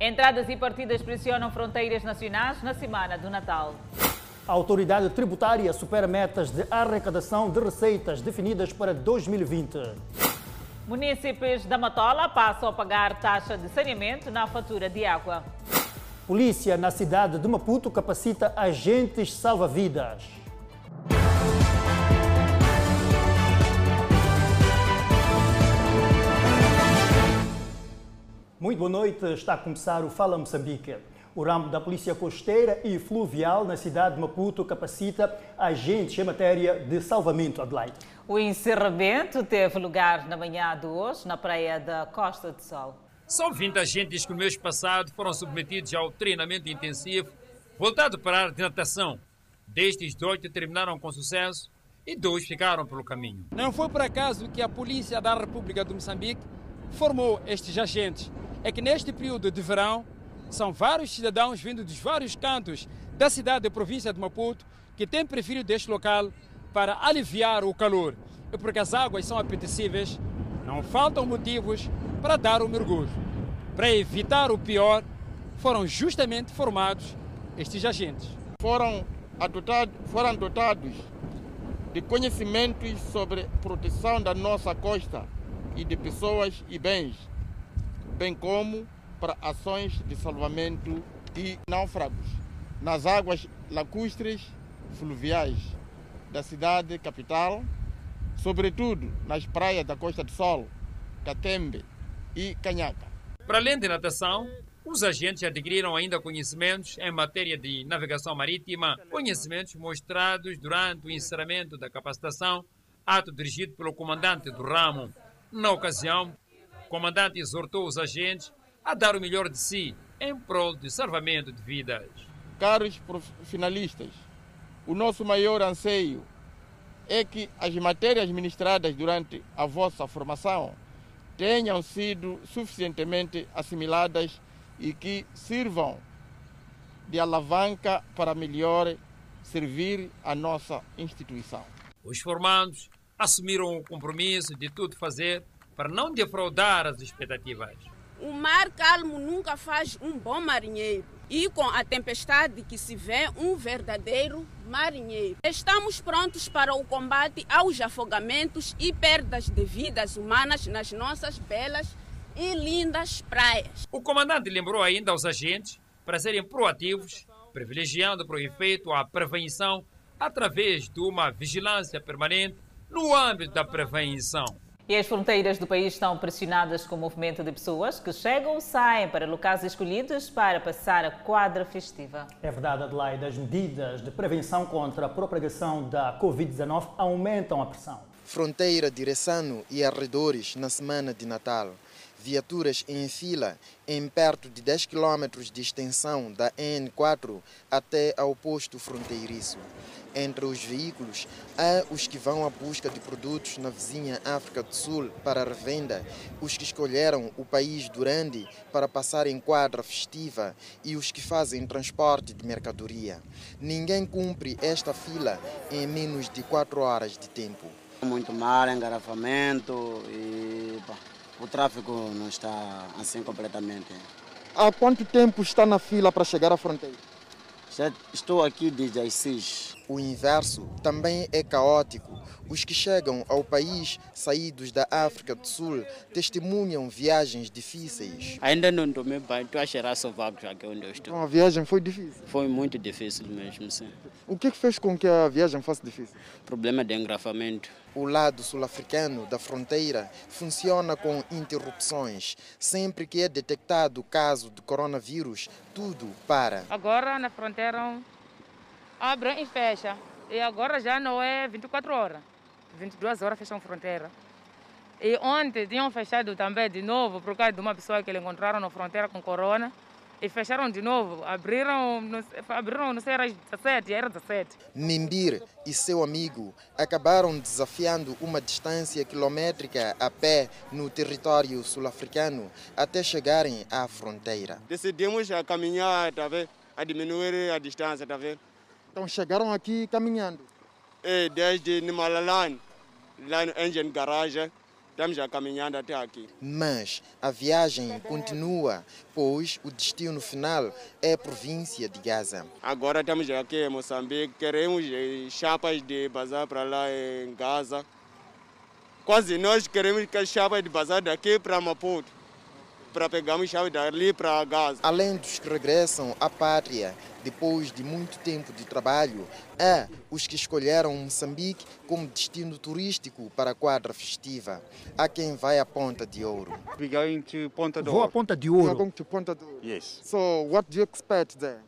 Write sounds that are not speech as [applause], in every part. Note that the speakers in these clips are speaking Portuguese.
Entradas e partidas pressionam fronteiras nacionais na semana do Natal. A autoridade tributária supera metas de arrecadação de receitas definidas para 2020. Munícipes da Matola passam a pagar taxa de saneamento na fatura de água. Polícia na cidade de Maputo capacita agentes salva-vidas. Muito boa noite, está a começar o Fala Moçambique. O ramo da Polícia Costeira e Fluvial na cidade de Maputo capacita agentes em matéria de salvamento, Adelaide. O encerramento teve lugar na manhã de hoje na praia da Costa do Sol. São 20 agentes que no mês passado foram submetidos ao treinamento intensivo voltado para a área de natação. Destes, 18 terminaram com sucesso e dois ficaram pelo caminho. Não foi por acaso que a Polícia da República de Moçambique formou estes agentes. É que neste período de verão são vários cidadãos vindo dos vários cantos da cidade e província de Maputo que têm preferido este local para aliviar o calor. E porque as águas são apetecíveis, não faltam motivos para dar o mergulho. Para evitar o pior, foram justamente formados estes agentes. Foram, adotado, foram dotados de conhecimentos sobre proteção da nossa costa e de pessoas e bens, bem como para ações de salvamento e náufragos nas águas lacustres fluviais da cidade capital, sobretudo nas praias da Costa do Sol, Catembe e Canhaca. Para além de natação, os agentes adquiriram ainda conhecimentos em matéria de navegação marítima, conhecimentos mostrados durante o encerramento da capacitação, ato dirigido pelo comandante do ramo. Na ocasião, o comandante exortou os agentes a dar o melhor de si em prol do salvamento de vidas. Caros finalistas, o nosso maior anseio é que as matérias ministradas durante a vossa formação tenham sido suficientemente assimiladas e que sirvam de alavanca para melhor servir a nossa instituição. Os formandos assumiram o compromisso de tudo fazer para não defraudar as expectativas. O mar calmo nunca faz um bom marinheiro. E com a tempestade que se vê, um verdadeiro marinheiro. Estamos prontos para o combate aos afogamentos e perdas de vidas humanas nas nossas belas e lindas praias. O comandante lembrou ainda aos agentes para serem proativos, privilegiando para o efeito a prevenção através de uma vigilância permanente no âmbito da prevenção. E as fronteiras do país estão pressionadas com o movimento de pessoas que chegam ou saem para locais escolhidos para passar a quadra festiva. É verdade, Adelaide, as medidas de prevenção contra a propagação da Covid-19 aumentam a pressão. Fronteira de Ressano e arredores na semana de Natal viaturas em fila em perto de 10 km de extensão da N4 até ao posto fronteiriço. Entre os veículos, há os que vão à busca de produtos na vizinha África do Sul para revenda, os que escolheram o país durante para passar em quadra festiva e os que fazem transporte de mercadoria. Ninguém cumpre esta fila em menos de 4 horas de tempo. Muito mal, engarrafamento e o tráfego não está assim completamente. Há quanto tempo está na fila para chegar à fronteira? Já estou aqui desde as 6. O inverso também é caótico. Os que chegam ao país saídos da África do Sul testemunham viagens difíceis. Ainda não tomei banho, estou a cheirar sovaco aqui onde eu estou. Então a viagem foi difícil? Foi muito difícil mesmo, sim. O que fez com que a viagem fosse difícil? Problema de engrafamento. O lado sul-africano da fronteira funciona com interrupções. Sempre que é detectado o caso de coronavírus, tudo para. Agora na fronteira abrem e fecham. E agora já não é 24 horas. 22 horas fecham a fronteira. E ontem tinham fechado também de novo por causa de uma pessoa que eles encontraram na fronteira com corona. E fecharam de novo. Abriram, não, abriram, não sei, era 17, era 17. Mimbir e seu amigo acabaram desafiando uma distância quilométrica a pé no território sul-africano até chegarem à fronteira. Decidimos a caminhar, tá vendo? a diminuir a distância, tá vendo? Então chegaram aqui caminhando? É, desde Nimalalan, lá no Engine Garage, Estamos já caminhando até aqui. Mas a viagem continua, pois o destino final é a província de Gaza. Agora estamos aqui em Moçambique, queremos eh, chapas de bazar para lá em Gaza. Quase nós queremos que as chapas de bazar daqui para Maputo, para pegarmos chaves dali para Gaza. Além dos que regressam à pátria depois de muito tempo de trabalho, há os que escolheram Moçambique como destino turístico para a quadra festiva. Há quem vai à Ponta de Ouro. We're going to Ponta do Vou à Ouro. Ponta de Ouro. going to Ponta do Yes. So what do you expect there?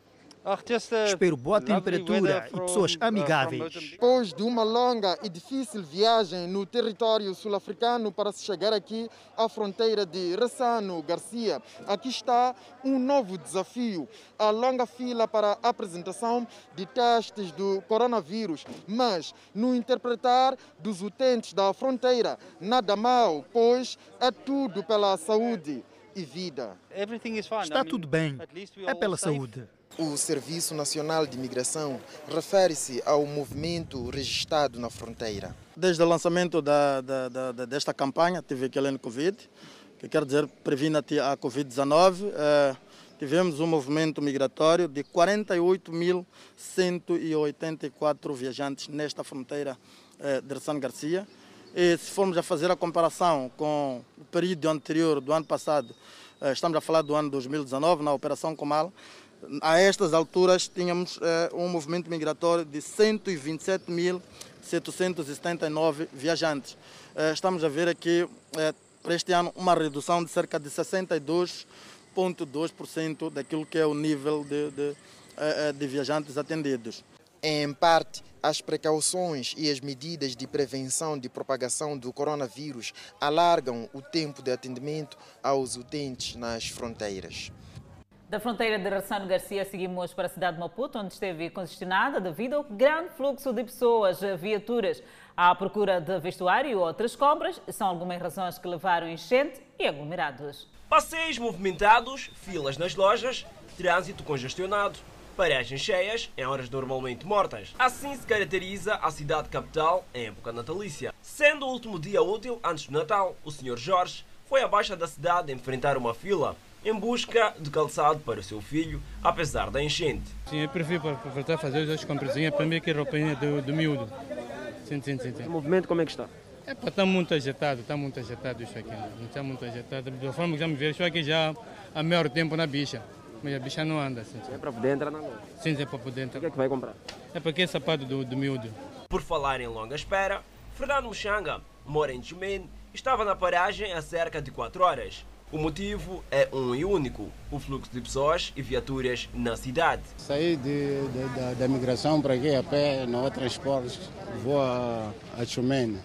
Espero boa temperatura e pessoas uh, amigáveis. Depois de uma longa e difícil viagem no território sul-africano para se chegar aqui à fronteira de Ressano, Garcia, aqui está um novo desafio: a longa fila para a apresentação de testes do coronavírus. Mas, no interpretar dos utentes da fronteira, nada mal, pois é tudo pela saúde e vida. Está tudo bem. É pela saúde. O Serviço Nacional de Imigração refere-se ao movimento registrado na fronteira. Desde o lançamento da, da, da, desta campanha, tive aquele Covid, que quer dizer previna-te a Covid-19, eh, tivemos um movimento migratório de 48.184 viajantes nesta fronteira eh, de Ressano Garcia. E se formos a fazer a comparação com o período anterior do ano passado, eh, estamos a falar do ano 2019, na Operação Comal, a estas alturas tínhamos eh, um movimento migratório de 127.779 viajantes. Eh, estamos a ver aqui, eh, para este ano, uma redução de cerca de 62,2% daquilo que é o nível de, de, de viajantes atendidos. Em parte, as precauções e as medidas de prevenção de propagação do coronavírus alargam o tempo de atendimento aos utentes nas fronteiras. Da fronteira de Rassano Garcia, seguimos para a cidade de Maputo, onde esteve congestionada devido ao grande fluxo de pessoas, viaturas à procura de vestuário e outras compras. São algumas razões que levaram enchente e aglomerados. Passeios movimentados, filas nas lojas, trânsito congestionado, paragens cheias em horas normalmente mortas. Assim se caracteriza a cidade capital em época natalícia. Sendo o último dia útil antes do Natal, o Sr. Jorge foi à baixa da cidade enfrentar uma fila em busca de calçado para o seu filho, apesar da enchente. Sim, eu prefiro para voltar a fazer as compresinhas para mim que roupinha do, do miúdo. Sim, sim, sim. sim. O movimento como é que está? É para estar muito agitado, está muito agitado isso aqui. Não está muito agitado. Da forma que já me vejo, estou aqui já há maior tempo na bicha. Mas a bicha não anda. Sim, sim. É para poder entrar na loja. Sim, é para poder entrar. O que é que vai comprar? É para que é sapato do, do miúdo. Por falar em longa espera, Fernando Muxanga, mora em Chumene, estava na paragem há cerca de 4 horas. O motivo é um e único: o fluxo de pessoas e viaturas na cidade. Saí de, de- da, da migração para aqui a pé, não há transportes. Vou a, a Chumene.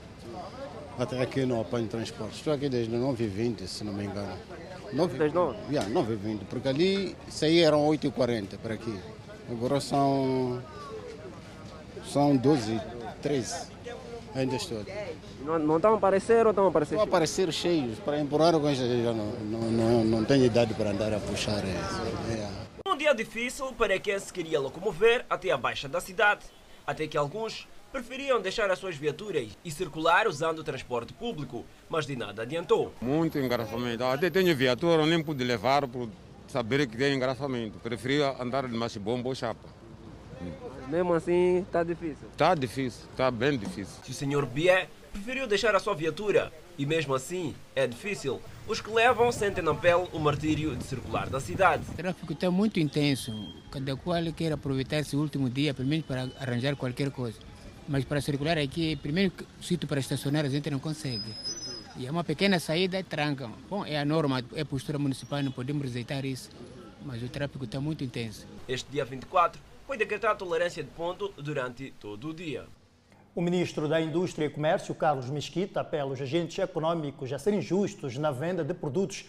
Até aqui não apanho transporte. Estou aqui desde 9h20, se não me engano. 9, Desde 9? Yeah, 9h20, porque ali saí eram 8h40 para aqui. Agora são. São 12 13 Ainda estou aqui. Não, não estão a aparecer ou estão a aparecer? Vou aparecer cheios para empurrar isso. Já não, não, não, não tenho idade para andar a puxar isso. Yeah. Um dia difícil para quem se queria locomover até a baixa da cidade, até que alguns preferiam deixar as suas viaturas e circular usando o transporte público, mas de nada adiantou. Muito engarrafamento. Até tenho viatura, nem pude levar por saber que tem engarrafamento. Preferia andar de machibombo ou chapa. Mesmo assim, está difícil. Está difícil, está bem difícil. Se o senhor Bié preferiu deixar a sua viatura e mesmo assim é difícil, os que levam sentem na pele o martírio de circular da cidade. O tráfego está muito intenso. Cada qual quer aproveitar esse último dia, pelo menos para arranjar qualquer coisa. Mas para circular aqui, primeiro sítio para estacionar a gente não consegue. E é uma pequena saída e trancam. Bom, é a norma, é a postura municipal, não podemos rejeitar isso. Mas o tráfego está muito intenso. Este dia 24 foi decretada tolerância de ponto durante todo o dia. O ministro da Indústria e Comércio, Carlos Mesquita, apela aos agentes econômicos a serem justos na venda de produtos,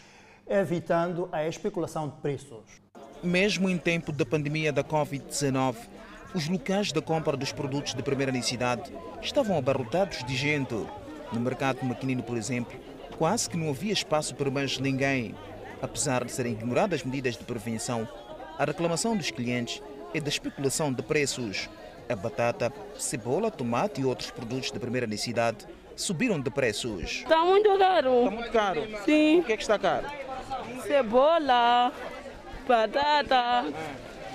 evitando a especulação de preços. Mesmo em tempo da pandemia da Covid-19, os locais da compra dos produtos de primeira necessidade estavam abarrotados de gente. No mercado maquinino, por exemplo, quase que não havia espaço para mais ninguém. Apesar de serem ignoradas medidas de prevenção, a reclamação dos clientes é da especulação de preços. A batata, cebola, tomate e outros produtos de primeira necessidade subiram de preços. Está muito caro. Está muito caro? Sim. O que é que está caro? Cebola, batata,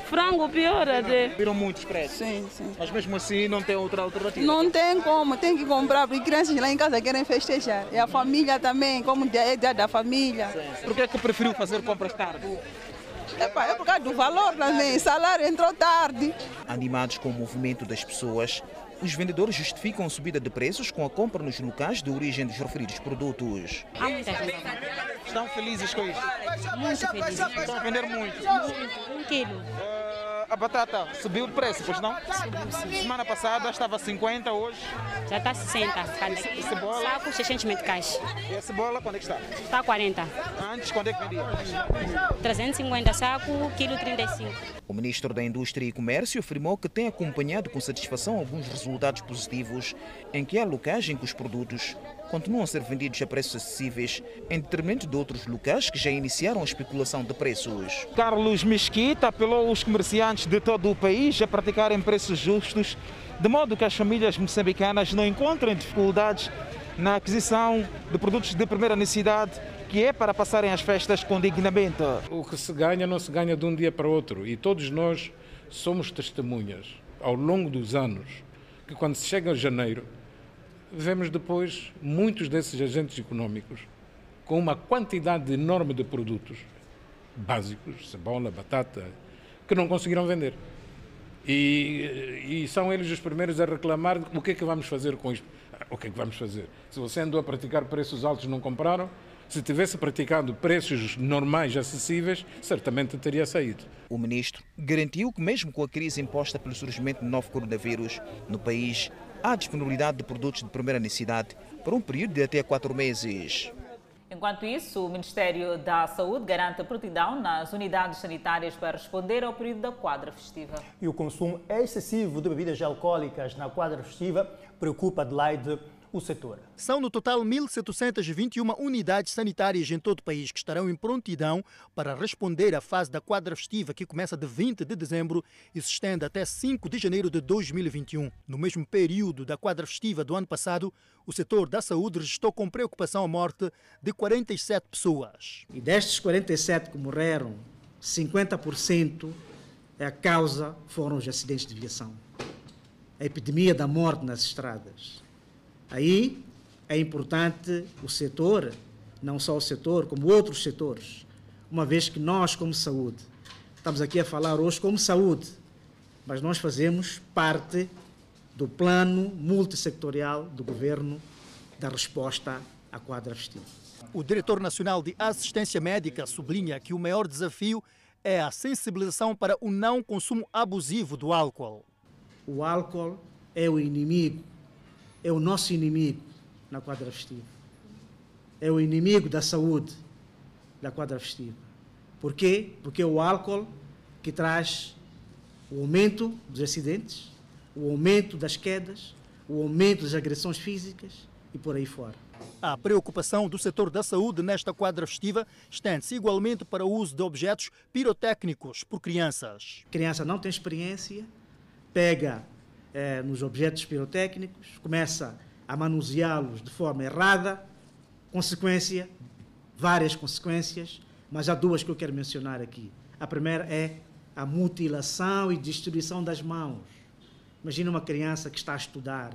frango pior até. Viram muitos preços? Sim, sim. Mas mesmo assim não tem outra alternativa? Não tem como, tem que comprar, porque crianças lá em casa querem festejar. E a família também, como é dia da família. Por que é que preferiu fazer compras tarde? Epa, é por causa do valor também, salário entrou tarde. Animados com o movimento das pessoas, os vendedores justificam a subida de preços com a compra nos locais de origem dos referidos produtos. Há muita gente. Estão felizes com isso? Muito felizes. Estão a vender muito? Muito. Um quilo. A batata subiu de preço, pois não? Subiu, sim. Semana passada estava 50, hoje? Já está 60. E cebola? Saco 600 meticais. E a cebola, quando é que está? Está 40. Antes, quando é que vendia? 350 saco, quilo 35. O ministro da Indústria e Comércio afirmou que tem acompanhado com satisfação alguns resultados positivos em que há locais em que os produtos continuam a ser vendidos a preços acessíveis, em detrimento de outros locais que já iniciaram a especulação de preços. Carlos Mesquita apelou aos comerciantes de todo o país a praticarem preços justos, de modo que as famílias moçambicanas não encontrem dificuldades na aquisição de produtos de primeira necessidade que é para passarem as festas com dignamente. O que se ganha não se ganha de um dia para outro e todos nós somos testemunhas ao longo dos anos que quando se chega a janeiro vemos depois muitos desses agentes econômicos com uma quantidade enorme de produtos básicos, cebola, batata, que não conseguiram vender. E, e, são eles os primeiros a reclamar o que é que vamos fazer com isto. O que é que vamos fazer? Se você andou a praticar preços altos não compraram, se tivesse praticado preços normais, acessíveis, certamente teria saído. O ministro garantiu que, mesmo com a crise imposta pelo surgimento do novo coronavírus no país, há disponibilidade de produtos de primeira necessidade por um período de até quatro meses. Enquanto isso, o Ministério da Saúde garante a prontidão nas unidades sanitárias para responder ao período da quadra festiva. E o consumo excessivo de bebidas alcoólicas na quadra festiva preocupa Adelaide o setor. São no total 1.721 unidades sanitárias em todo o país que estarão em prontidão para responder à fase da quadra festiva que começa de 20 de dezembro e se estende até 5 de janeiro de 2021. No mesmo período da quadra festiva do ano passado, o setor da saúde registrou com preocupação a morte de 47 pessoas. E destes 47 que morreram, 50% é a causa foram os acidentes de viação. A epidemia da morte nas estradas. Aí é importante o setor, não só o setor, como outros setores, uma vez que nós, como saúde, estamos aqui a falar hoje como saúde, mas nós fazemos parte do plano multissectorial do governo da resposta à quadra festiva. O diretor nacional de assistência médica sublinha que o maior desafio é a sensibilização para o não consumo abusivo do álcool. O álcool é o inimigo é o nosso inimigo na quadra festiva. É o inimigo da saúde da quadra festiva. Por quê? Porque é o álcool que traz o aumento dos acidentes, o aumento das quedas, o aumento das agressões físicas e por aí fora. A preocupação do setor da saúde nesta quadra festiva estende-se igualmente para o uso de objetos pirotécnicos por crianças. A criança não tem experiência, pega eh, nos objetos pirotécnicos, começa a manuseá-los de forma errada, consequência, várias consequências, mas há duas que eu quero mencionar aqui. A primeira é a mutilação e destruição das mãos. Imagina uma criança que está a estudar,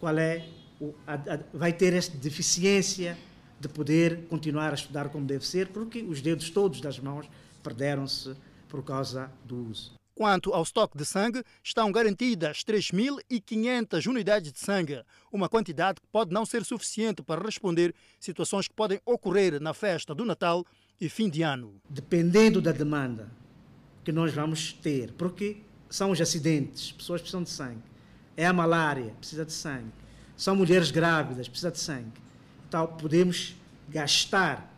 qual é o, a, a, vai ter esta deficiência de poder continuar a estudar como deve ser, porque os dedos todos das mãos perderam-se por causa do uso. Quanto ao estoque de sangue, estão garantidas 3.500 unidades de sangue, uma quantidade que pode não ser suficiente para responder situações que podem ocorrer na festa do Natal e fim de ano. Dependendo da demanda que nós vamos ter, porque são os acidentes, pessoas precisam de sangue, é a malária, precisa de sangue, são mulheres grávidas, precisa de sangue. Então podemos gastar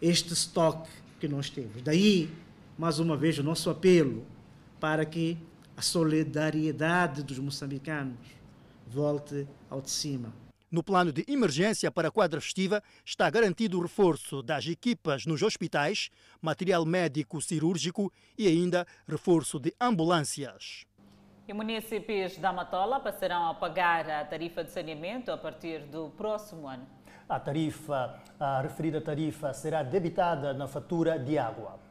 este estoque que nós temos. Daí, mais uma vez, o nosso apelo para que a solidariedade dos moçambicanos volte ao de cima. No plano de emergência para a quadra festiva, está garantido o reforço das equipas nos hospitais, material médico cirúrgico e ainda reforço de ambulâncias. E municípios da Matola passarão a pagar a tarifa de saneamento a partir do próximo ano. A tarifa, a referida tarifa será debitada na fatura de água.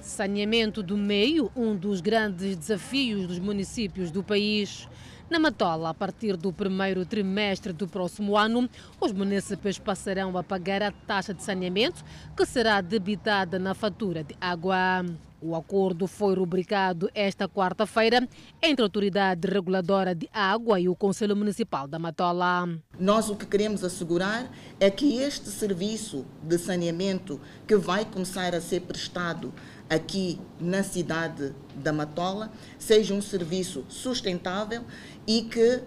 Saneamento do meio, um dos grandes desafios dos municípios do país. Na Matola, a partir do primeiro trimestre do próximo ano, os municípios passarão a pagar a taxa de saneamento que será debitada na fatura de água. O acordo foi rubricado esta quarta-feira entre a Autoridade Reguladora de Água e o Conselho Municipal da Matola. Nós o que queremos assegurar é que este serviço de saneamento que vai começar a ser prestado aqui na cidade da Matola seja um serviço sustentável e que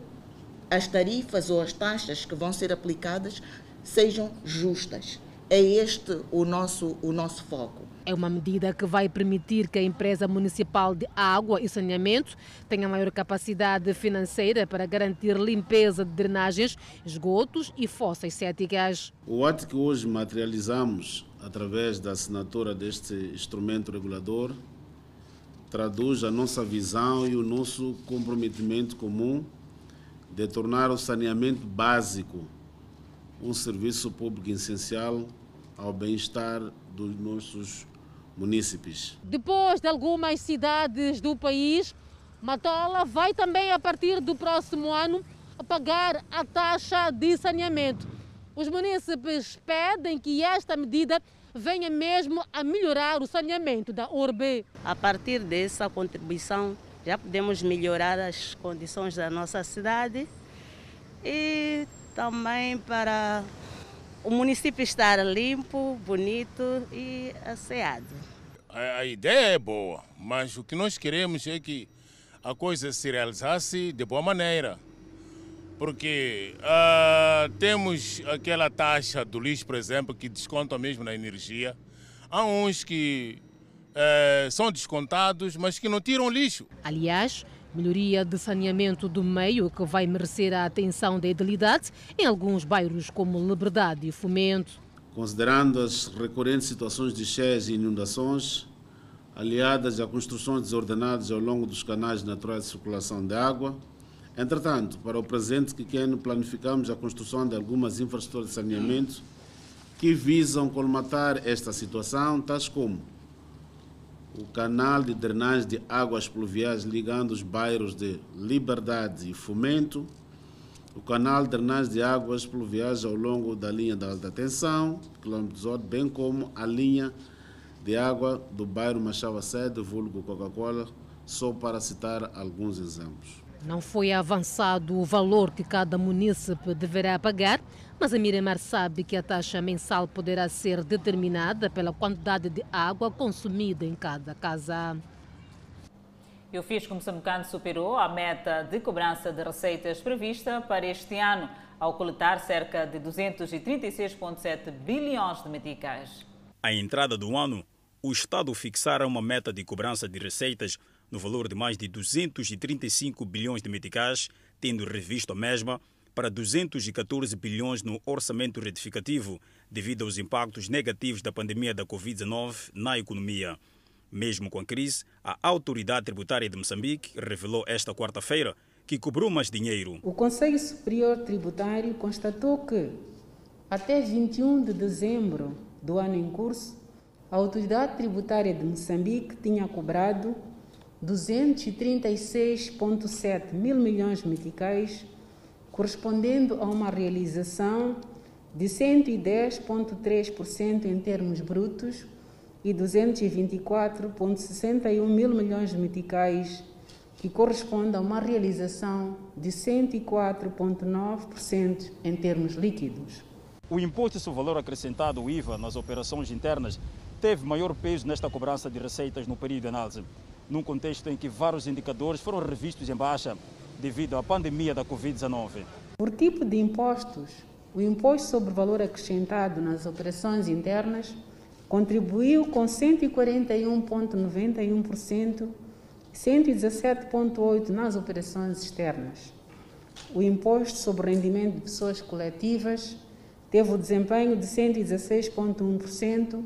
as tarifas ou as taxas que vão ser aplicadas sejam justas. É este o nosso, o nosso foco. É uma medida que vai permitir que a empresa municipal de água e saneamento tenha maior capacidade financeira para garantir limpeza de drenagens, esgotos e fossas céticas. O ato que hoje materializamos através da assinatura deste instrumento regulador traduz a nossa visão e o nosso comprometimento comum de tornar o saneamento básico um serviço público essencial ao bem-estar dos nossos munícipes. Depois de algumas cidades do país, Matola vai também, a partir do próximo ano, pagar a taxa de saneamento. Os munícipes pedem que esta medida venha mesmo a melhorar o saneamento da urbe. A partir dessa contribuição, já podemos melhorar as condições da nossa cidade e também para o município estar limpo, bonito e asseado. A, a ideia é boa, mas o que nós queremos é que a coisa se realizasse de boa maneira. Porque uh, temos aquela taxa do lixo, por exemplo, que desconta mesmo na energia. Há uns que uh, são descontados, mas que não tiram lixo. Aliás, melhoria de saneamento do meio que vai merecer a atenção da edilidade em alguns bairros como Liberdade e Fomento. Considerando as recorrentes situações de cheias e inundações, aliadas a construções desordenadas ao longo dos canais naturais de circulação de água, entretanto, para o presente pequeno, planificamos a construção de algumas infraestruturas de saneamento que visam colmatar esta situação, tais como o canal de drenagem de águas pluviais ligando os bairros de Liberdade e Fomento, o canal de drenagem de águas pluviais ao longo da linha da alta tensão, quilômetro 18, bem como a linha de água do bairro Machava Sede, vulgo Coca-Cola, só para citar alguns exemplos. Não foi avançado o valor que cada munícipe deverá pagar, mas a Miramar sabe que a taxa mensal poderá ser determinada pela quantidade de água consumida em cada casa. E o Fisco Moçambicano superou a meta de cobrança de receitas prevista para este ano, ao coletar cerca de 236,7 bilhões de meticais. À entrada do ano, o Estado fixara uma meta de cobrança de receitas no valor de mais de 235 bilhões de meticais, tendo revisto a mesma para 214 bilhões no orçamento retificativo, devido aos impactos negativos da pandemia da Covid-19 na economia. Mesmo com a crise, a Autoridade Tributária de Moçambique revelou esta quarta-feira que cobrou mais dinheiro. O Conselho Superior Tributário constatou que, até 21 de dezembro do ano em curso, a Autoridade Tributária de Moçambique tinha cobrado 236,7 mil milhões meticais, correspondendo a uma realização de 110,3% em termos brutos e 224,61 mil milhões de meticais, que corresponde a uma realização de 104,9% em termos líquidos. O imposto sobre valor acrescentado, o IVA, nas operações internas, teve maior peso nesta cobrança de receitas no período de análise, num contexto em que vários indicadores foram revistos em baixa devido à pandemia da Covid-19. Por tipo de impostos, o imposto sobre valor acrescentado nas operações internas contribuiu com 141,91%, 117,8% nas operações externas. O imposto sobre rendimento de pessoas coletivas teve o desempenho de 116,1%,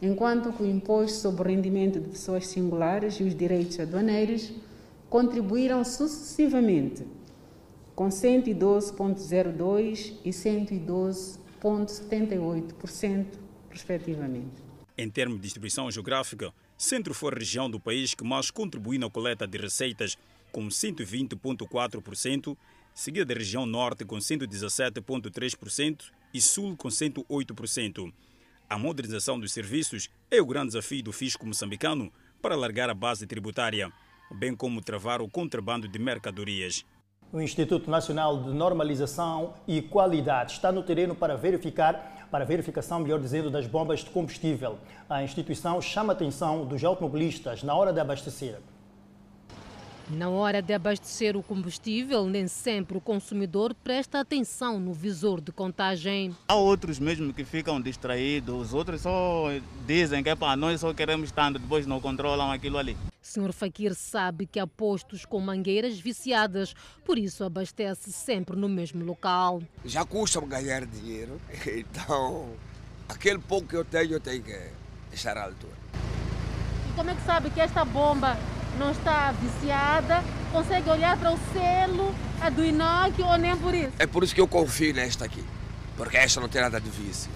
enquanto que o imposto sobre rendimento de pessoas singulares e os direitos aduaneiros contribuíram sucessivamente com 112,02% e 112,78%, respectivamente. Em termos de distribuição geográfica, Centro foi a região do país que mais contribui na coleta de receitas, com 120,4%, seguida da região Norte, com 117,3% e Sul, com 108%. A modernização dos serviços é o grande desafio do fisco moçambicano para alargar a base tributária, bem como travar o contrabando de mercadorias. O Instituto Nacional de Normalização e Qualidade está no terreno para verificar, para verificação, melhor dizendo, das bombas de combustível. A instituição chama a atenção dos automobilistas na hora de abastecer. Na hora de abastecer o combustível, nem sempre o consumidor presta atenção no visor de contagem. Há outros mesmo que ficam distraídos, os outros só dizem que é para nós só queremos tanto, depois não controlam aquilo ali. Senhor Fakir sabe que há postos com mangueiras viciadas, por isso abastece sempre no mesmo local. Já custa ganhar dinheiro, [laughs] então aquele pouco que eu tenho eu tenho que deixar à altura. E como é que sabe que esta bomba não está viciada, consegue olhar para o selo, a do Inoc ou nem por isso? É por isso que eu confio nesta aqui, porque esta não tem nada de vício.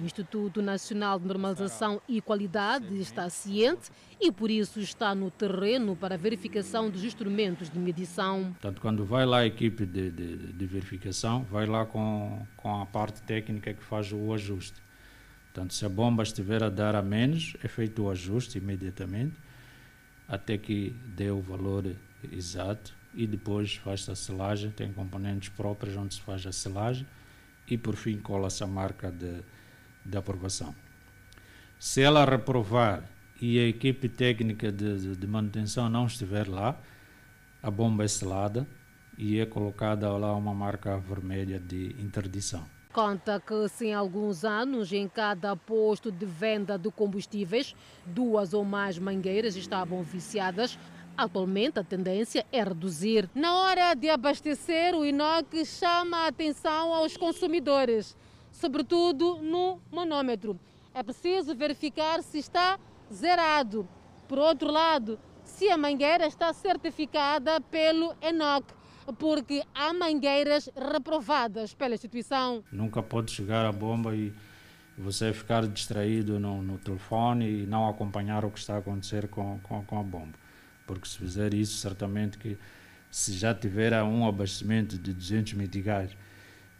O Instituto Nacional de Normalização e Qualidade está ciente e por isso está no terreno para a verificação dos instrumentos de medição. Portanto, quando vai lá a equipe de, de, de verificação, vai lá com, com a parte técnica que faz o ajuste. Portanto, se a bomba estiver a dar a menos, é feito o ajuste imediatamente até que dê o valor exato e depois faz a selagem, tem componentes próprios onde se faz a selagem e por fim cola-se a marca de, de aprovação. Se ela reprovar e a equipe técnica de, de, de manutenção não estiver lá, a bomba é selada e é colocada lá uma marca vermelha de interdição. Conta que, se em alguns anos, em cada posto de venda de combustíveis, duas ou mais mangueiras estavam viciadas, Atualmente, a tendência é reduzir. Na hora de abastecer, o INOC chama a atenção aos consumidores, sobretudo no manômetro. É preciso verificar se está zerado. Por outro lado, se a mangueira está certificada pelo ENOC porque há mangueiras reprovadas pela instituição. Nunca pode chegar a bomba e você ficar distraído no, no telefone e não acompanhar o que está a acontecer com, com, com a bomba. Porque se fizer isso, certamente que se já tiver um abastecimento de 200 meticais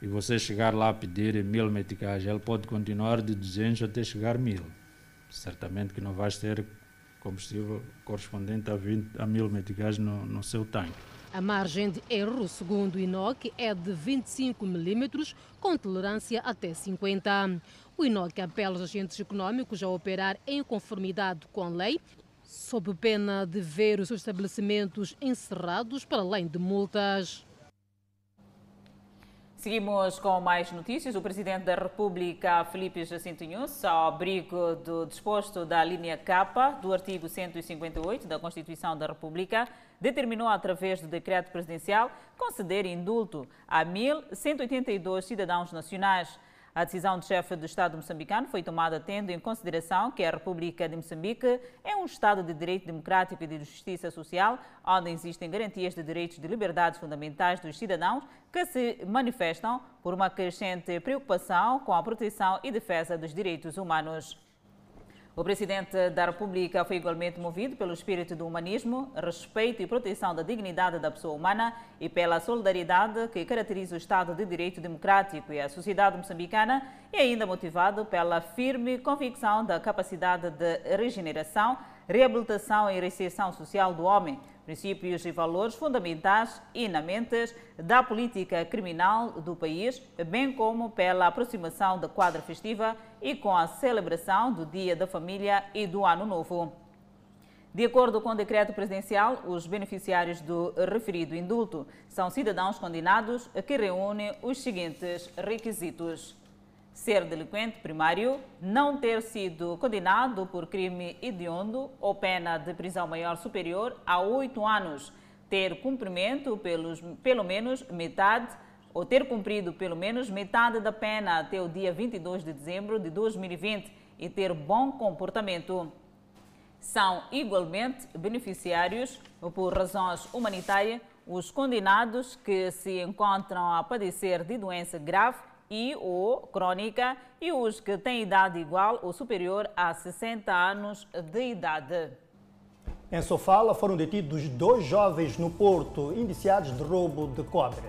e você chegar lá a pedir mil meticais, ele pode continuar de 200 até chegar mil. Certamente que não vai ter combustível correspondente a, 20, a mil meticais no, no seu tanque. A margem de erro, segundo o INOC, é de 25 milímetros, com tolerância até 50. O INOC apela aos agentes econômicos a operar em conformidade com a lei, sob pena de ver os seus estabelecimentos encerrados para além de multas. Seguimos com mais notícias. O Presidente da República, Felipe Jacinto Nunes, ao abrigo do disposto da linha K do artigo 158 da Constituição da República, determinou, através do decreto presidencial, conceder indulto a 1.182 cidadãos nacionais. A decisão do chefe do Estado moçambicano foi tomada tendo em consideração que a República de Moçambique é um Estado de direito democrático e de justiça social, onde existem garantias de direitos e liberdades fundamentais dos cidadãos que se manifestam por uma crescente preocupação com a proteção e defesa dos direitos humanos. O presidente da República foi igualmente movido pelo espírito do humanismo, respeito e proteção da dignidade da pessoa humana e pela solidariedade que caracteriza o Estado de Direito Democrático e a sociedade moçambicana, e ainda motivado pela firme convicção da capacidade de regeneração, reabilitação e reinserção social do homem, princípios e valores fundamentais e na mentes da política criminal do país, bem como pela aproximação da quadra festiva e com a celebração do Dia da Família e do Ano Novo. De acordo com o decreto presidencial, os beneficiários do referido indulto são cidadãos condenados que reúnem os seguintes requisitos ser delinquente primário, não ter sido condenado por crime hediondo ou pena de prisão maior superior a oito anos, ter cumprimento pelos, pelo menos metade ou ter cumprido pelo menos metade da pena até o dia 22 de dezembro de 2020 e ter bom comportamento. São igualmente beneficiários, por razões humanitárias, os condenados que se encontram a padecer de doença grave e ou crônica e os que têm idade igual ou superior a 60 anos de idade. Em Sofala foram detidos dois jovens no Porto, indiciados de roubo de cobre.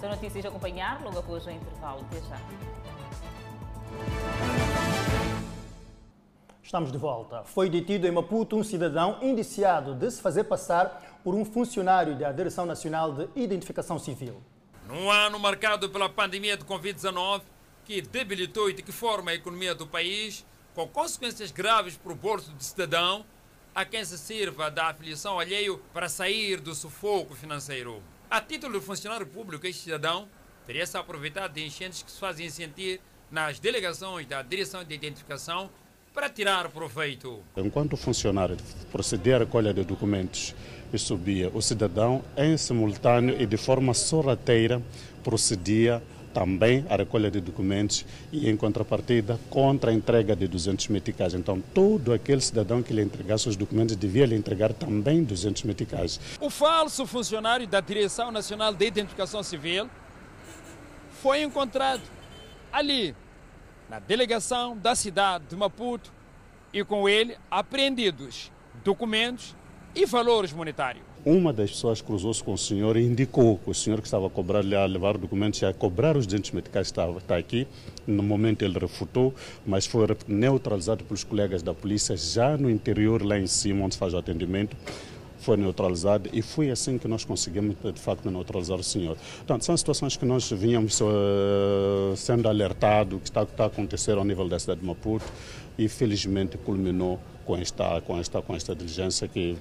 São notícias a acompanhar logo após o intervalo. Até já. Estamos de volta. Foi detido em Maputo um cidadão indiciado de se fazer passar por um funcionário da Direção Nacional de Identificação Civil. Num ano marcado pela pandemia de Covid-19, que debilitou e de que forma a economia do país, com consequências graves para o bolso do cidadão, a quem se sirva da afiliação alheio para sair do sufoco financeiro. A título de funcionário público, este cidadão teria se aproveitado de enchentes que se fazem sentir nas delegações da Direção de Identificação para tirar proveito. Enquanto o funcionário procedia à recolha de documentos e subia, o cidadão, em simultâneo e de forma sorrateira, procedia também à recolha de documentos e, em contrapartida, contra a entrega de 200 meticais. Então, todo aquele cidadão que lhe entregasse os documentos devia lhe entregar também 200 meticais. O falso funcionário da Direção Nacional de Identificação Civil foi encontrado ali, na delegação da cidade de Maputo, e com ele apreendidos documentos e valores monetários. Uma das pessoas cruzou-se com o senhor e indicou que o senhor que estava a cobrar a levar documentos e a cobrar os dentes meticais estava está aqui. No momento ele refutou, mas foi neutralizado pelos colegas da polícia já no interior, lá em cima, onde se faz o atendimento foi neutralizado e foi assim que nós conseguimos de facto neutralizar o senhor. Portanto, são situações que nós vínhamos uh, sendo alertado que está, está a acontecer ao nível da cidade de Maputo e felizmente culminou com esta, com esta, com esta diligência que...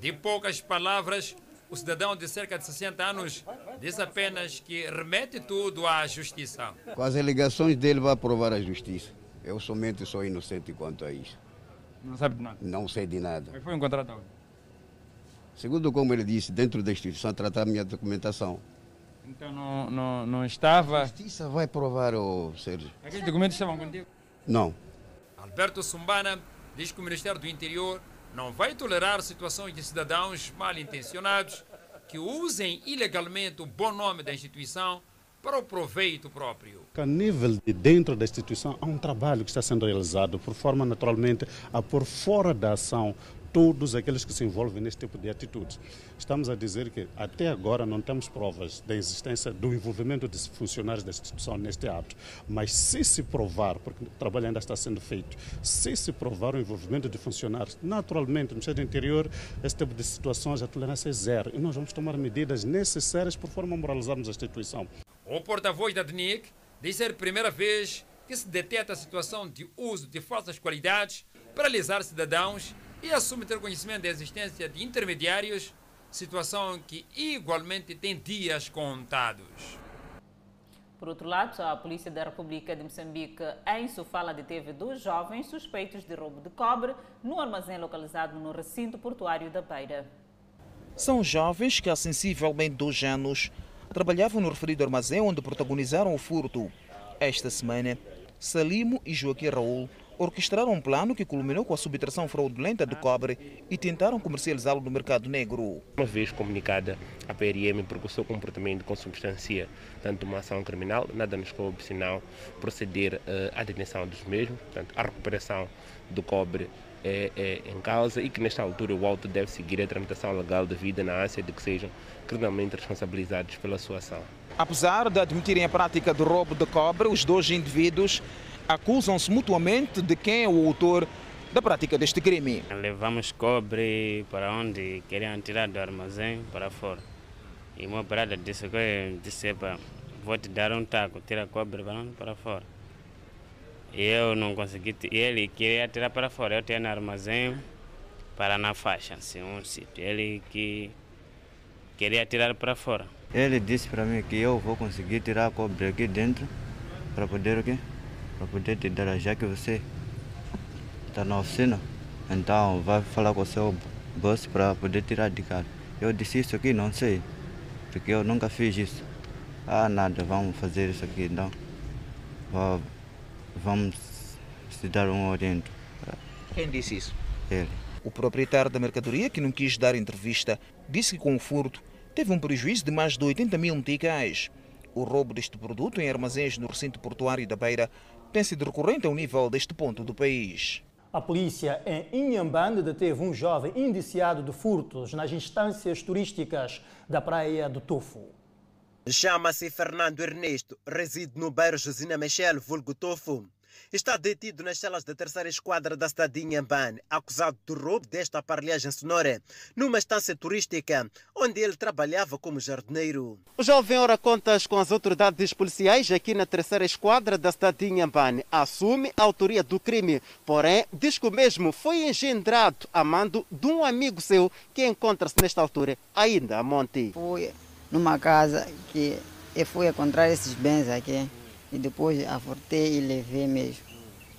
De poucas palavras, o cidadão de cerca de 60 anos diz apenas que remete tudo à justiça. Com as alegações dele vai provar a justiça. Eu somente sou inocente quanto a isso. Não sabe de nada? Não sei de nada. Mas foi encontrado onde? Segundo como ele disse, dentro da instituição tratar a minha documentação. Então não, não, não estava... A justiça vai provar, oh, Sérgio. Aqueles documentos estavam contigo? Não. Alberto Sumbana diz que o Ministério do Interior não vai tolerar situações de cidadãos mal intencionados que usem ilegalmente o bom nome da instituição para o proveito próprio. A nível de dentro da instituição há um trabalho que está sendo realizado por forma naturalmente a pôr fora da ação todos aqueles que se envolvem neste tipo de atitudes. Estamos a dizer que até agora não temos provas da existência do envolvimento de funcionários da instituição neste ato, mas se se provar, porque o trabalho ainda está sendo feito, se se provar o envolvimento de funcionários, naturalmente no Ministério do Interior, esse tipo de situações, a tolerância é zero e nós vamos tomar medidas necessárias por forma a moralizarmos a instituição. O porta-voz da DNIC diz ser a primeira vez que se detecta a situação de uso de falsas qualidades para alisar cidadãos e assume ter conhecimento da existência de intermediários, situação que igualmente tem dias contados. Por outro lado, a Polícia da República de Moçambique, em Sofala, deteve dois jovens suspeitos de roubo de cobre no armazém localizado no recinto portuário da Beira. São jovens que há sensivelmente dois anos trabalhavam no referido armazém onde protagonizaram o furto. Esta semana, Salimo e Joaquim Raul orquestraram um plano que culminou com a subtração fraudulenta do cobre e tentaram comercializá-lo no mercado negro. Uma vez comunicada, a PRM, porque o seu comportamento consubstancia tanto uma ação criminal, nada nos coube senão proceder uh, à detenção dos mesmos, portanto, a recuperação do cobre é, é, em causa e que nesta altura o auto deve seguir a tramitação legal devida na ânsia de que sejam criminalmente responsabilizados pela sua ação. Apesar de admitirem a prática do roubo de cobre, os dois indivíduos acusam-se mutuamente de quem é o autor da prática deste crime. Levamos cobre para onde queriam tirar do armazém para fora. E uma parada disse que disse, vou te dar um taco, tira cobre para onde? Para fora. E eu não consegui, ele queria tirar para fora, eu tinha no armazém para na faixa, assim, um sítio. Ele que queria tirar para fora. Ele disse para mim que eu vou conseguir tirar cobre aqui dentro para poder o quê? Para poder te dar, já que você está na oficina, então vai falar com o seu boss para poder tirar de cara. Eu disse isso aqui, não sei, porque eu nunca fiz isso. Ah, nada, vamos fazer isso aqui, então vamos se dar um oriento. Quem disse isso? Ele. O proprietário da mercadoria, que não quis dar entrevista, disse que com o furto teve um prejuízo de mais de 80 mil meticais. O roubo deste produto em armazéns no recinto portuário da Beira tem sido recorrente ao nível deste ponto do país. A polícia em Inhambane deteve um jovem indiciado de furtos nas instâncias turísticas da praia do Tofu. Chama-se Fernando Ernesto, reside no bairro Josina Michel, vulgo Tofu. Está detido nas celas da terceira esquadra da cidade de Inhambane, acusado do roubo desta aparelhagem sonora, numa estância turística, onde ele trabalhava como jardineiro. O jovem ora contas com as autoridades policiais aqui na terceira esquadra da cidade de Inhambane. Assume a autoria do crime, porém diz que o mesmo foi engendrado a mando de um amigo seu que encontra-se nesta altura ainda a monte. Fui numa casa que eu fui encontrar esses bens aqui e depois afortei e levei mesmo.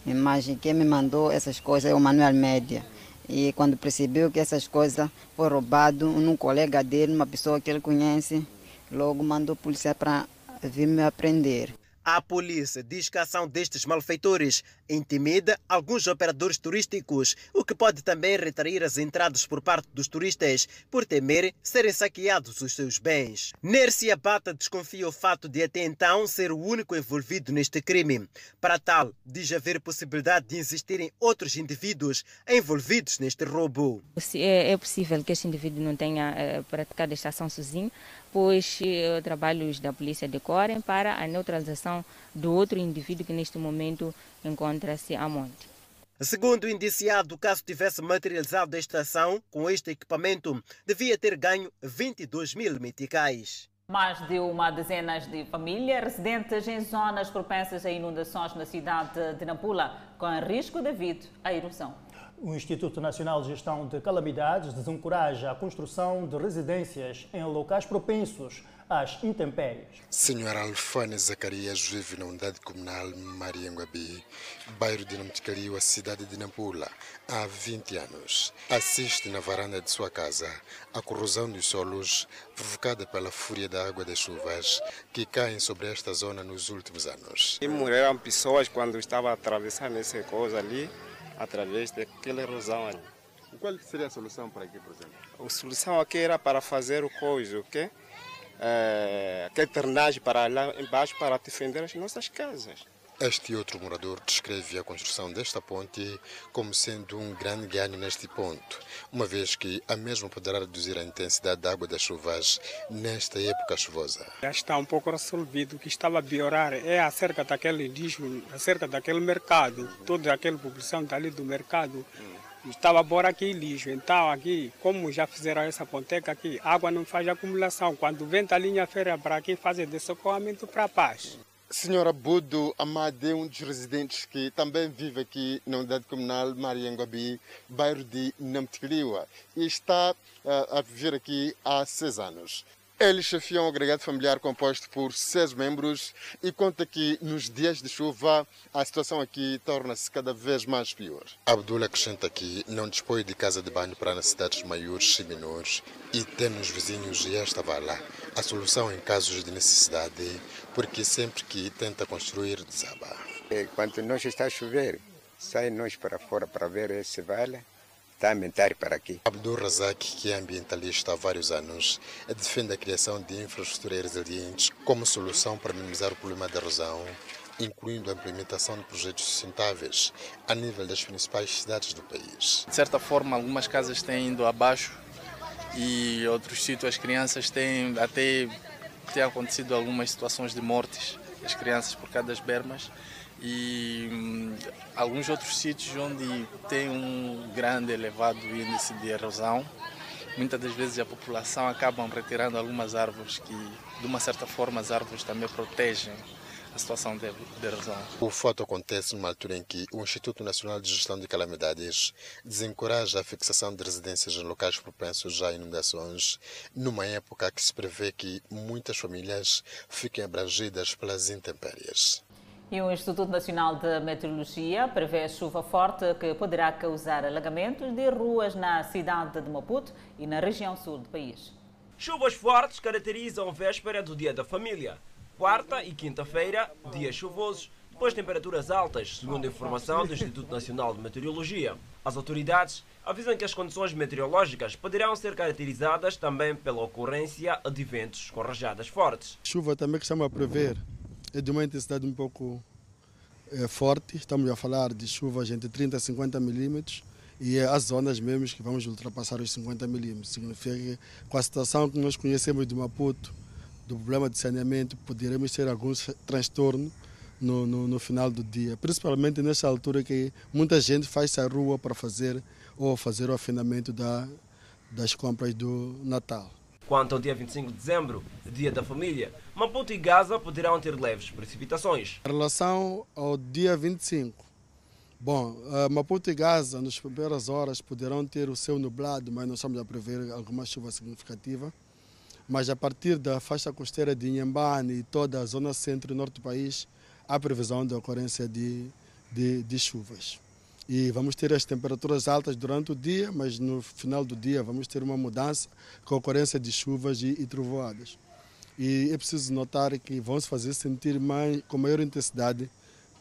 Mas quem me mandou essas coisas é o Manuel Média. E quando percebeu que essas coisas foram roubado um colega dele, uma pessoa que ele conhece, logo mandou a polícia para vir me aprender. A polícia diz que a ação destes malfeitores intimida alguns operadores turísticos, o que pode também retrair as entradas por parte dos turistas por temer serem saqueados os seus bens. Nercia Bata desconfia o fato de até então ser o único envolvido neste crime. Para tal, diz haver possibilidade de existirem outros indivíduos envolvidos neste roubo. É, é possível que este indivíduo não tenha eh, praticado esta ação sozinho, pois eh, trabalhos da polícia decorrem para a neutralização do outro indivíduo que neste momento encontra-se a monte. Segundo o indiciado, caso tivesse materializado esta ação com este equipamento, devia ter ganho 22 mil meticais. Mais de uma dezena de famílias residentes em zonas propensas a inundações na cidade de Nampula, com risco devido à erosão. O Instituto Nacional de Gestão de Calamidades desencoraja a construção de residências em locais propensos às intempéries. Senhora Alfane Zacarias vive na unidade comunal Marianguabi, bairro de Namticariu, a cidade de Nampula, há 20 anos. Assiste na varanda de sua casa a corrosão dos solos provocada pela fúria da água das chuvas que caem sobre esta zona nos últimos anos. E morreram pessoas quando estava atravessando essa coisa ali através daquela erosão ali. Qual seria a solução para aqui, por exemplo? A solução aqui era para fazer o coisa, o quê? É, aquele drenagem para lá embaixo para defender as nossas casas. Este outro morador descreve a construção desta ponte como sendo um grande ganho neste ponto, uma vez que a mesma poderá reduzir a intensidade da água das chuvas nesta época chuvosa. Já está um pouco resolvido. O que estava a piorar é acerca daquele lixo, acerca daquele mercado, toda aquela população dali do mercado. Estava bora aqui lixo, então aqui, como já fizeram essa ponteca aqui, água não faz acumulação. Quando vem a linha férrea para aqui, faz dessocorramento para a paz. Senhora Budo Amade um dos residentes que também vive aqui na unidade comunal Marianguabi, bairro de Namtikliwa, e está uh, a viver aqui há seis anos. Ele chefia um agregado familiar composto por seis membros e conta que nos dias de chuva a situação aqui torna-se cada vez mais pior. Abdul acrescenta que não dispõe de casa de banho para necessidades maiores e menores e tem nos vizinhos esta vala a solução em casos de necessidade, porque sempre que tenta construir desaba. Quando nós está a chover, sai nós para fora para ver esse vale está a aumentar para aqui. Abdul Razak, que é ambientalista há vários anos, defende a criação de infraestruturas resilientes como solução para minimizar o problema da erosão, incluindo a implementação de projetos sustentáveis a nível das principais cidades do país. De certa forma, algumas casas têm ido abaixo e outros sítios as crianças têm até tem acontecido algumas situações de mortes das crianças por causa das bermas e hum, alguns outros sítios onde tem um grande elevado índice de erosão. Muitas das vezes a população acaba retirando algumas árvores que, de uma certa forma, as árvores também protegem a situação de, de erosão. O fato acontece numa altura em que o Instituto Nacional de Gestão de Calamidades desencoraja a fixação de residências em locais propensos a inundações, numa época que se prevê que muitas famílias fiquem abrangidas pelas intempéries. E o Instituto Nacional de Meteorologia prevê chuva forte que poderá causar alagamentos de ruas na cidade de Maputo e na região sul do país. Chuvas fortes caracterizam a véspera do Dia da Família. Quarta e quinta-feira, dias chuvosos, pelas temperaturas altas, segundo a informação do Instituto Nacional de Meteorologia. As autoridades avisam que as condições meteorológicas poderão ser caracterizadas também pela ocorrência de ventos com rajadas fortes. Chuva também que estamos a prever é de uma intensidade um pouco é, forte, estamos a falar de chuvas entre 30 a 50 milímetros e é as zonas mesmo que vamos ultrapassar os 50 milímetros. Significa que com a situação que nós conhecemos de Maputo, do problema de saneamento, poderemos ter alguns transtornos no, no, no, final do dia, principalmente nessa altura que muita gente faz a rua para fazer ou fazer o afinamento da, das compras do Natal. Quanto ao dia 25 de dezembro, dia da família, Maputo e Gaza poderão ter leves precipitações. Em relação ao dia 25, bom, Maputo e Gaza nas primeiras horas poderão ter o céu nublado, mas nós estamos a prever alguma chuva significativa. Mas a partir da faixa costeira de Inhambane e toda a zona centro e norte do país, há previsão de ocorrência de, de, de chuvas e vamos ter as temperaturas altas durante o dia, mas no final do dia vamos ter uma mudança com a ocorrência de chuvas e, e trovoadas. E é preciso notar que vão se fazer sentir mais, com maior intensidade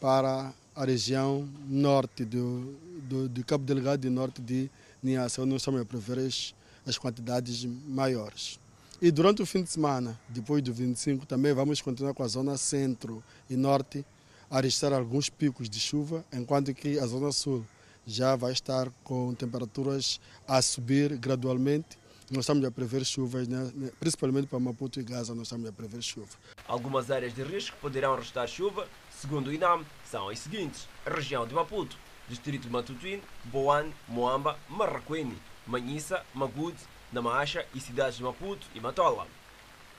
para a região norte do, do, do Cabo Delgado e norte de Niassa, onde nós estamos a prever as, as quantidades maiores. E durante o fim de semana, depois do 25, também vamos continuar com a zona centro e norte, a registrar alguns picos de chuva, enquanto que a zona sul já vai estar com temperaturas a subir gradualmente. Nós estamos a prever chuvas, né? principalmente para Maputo e Gaza, nós estamos a prever chuva. Algumas áreas de risco poderão restar chuva, segundo o INAM, são as seguintes: região de Maputo, distrito de Matutuíne, Boane, Moamba, Marraquene, Manhissa, Magude, Namacha e cidades de Maputo e Matola.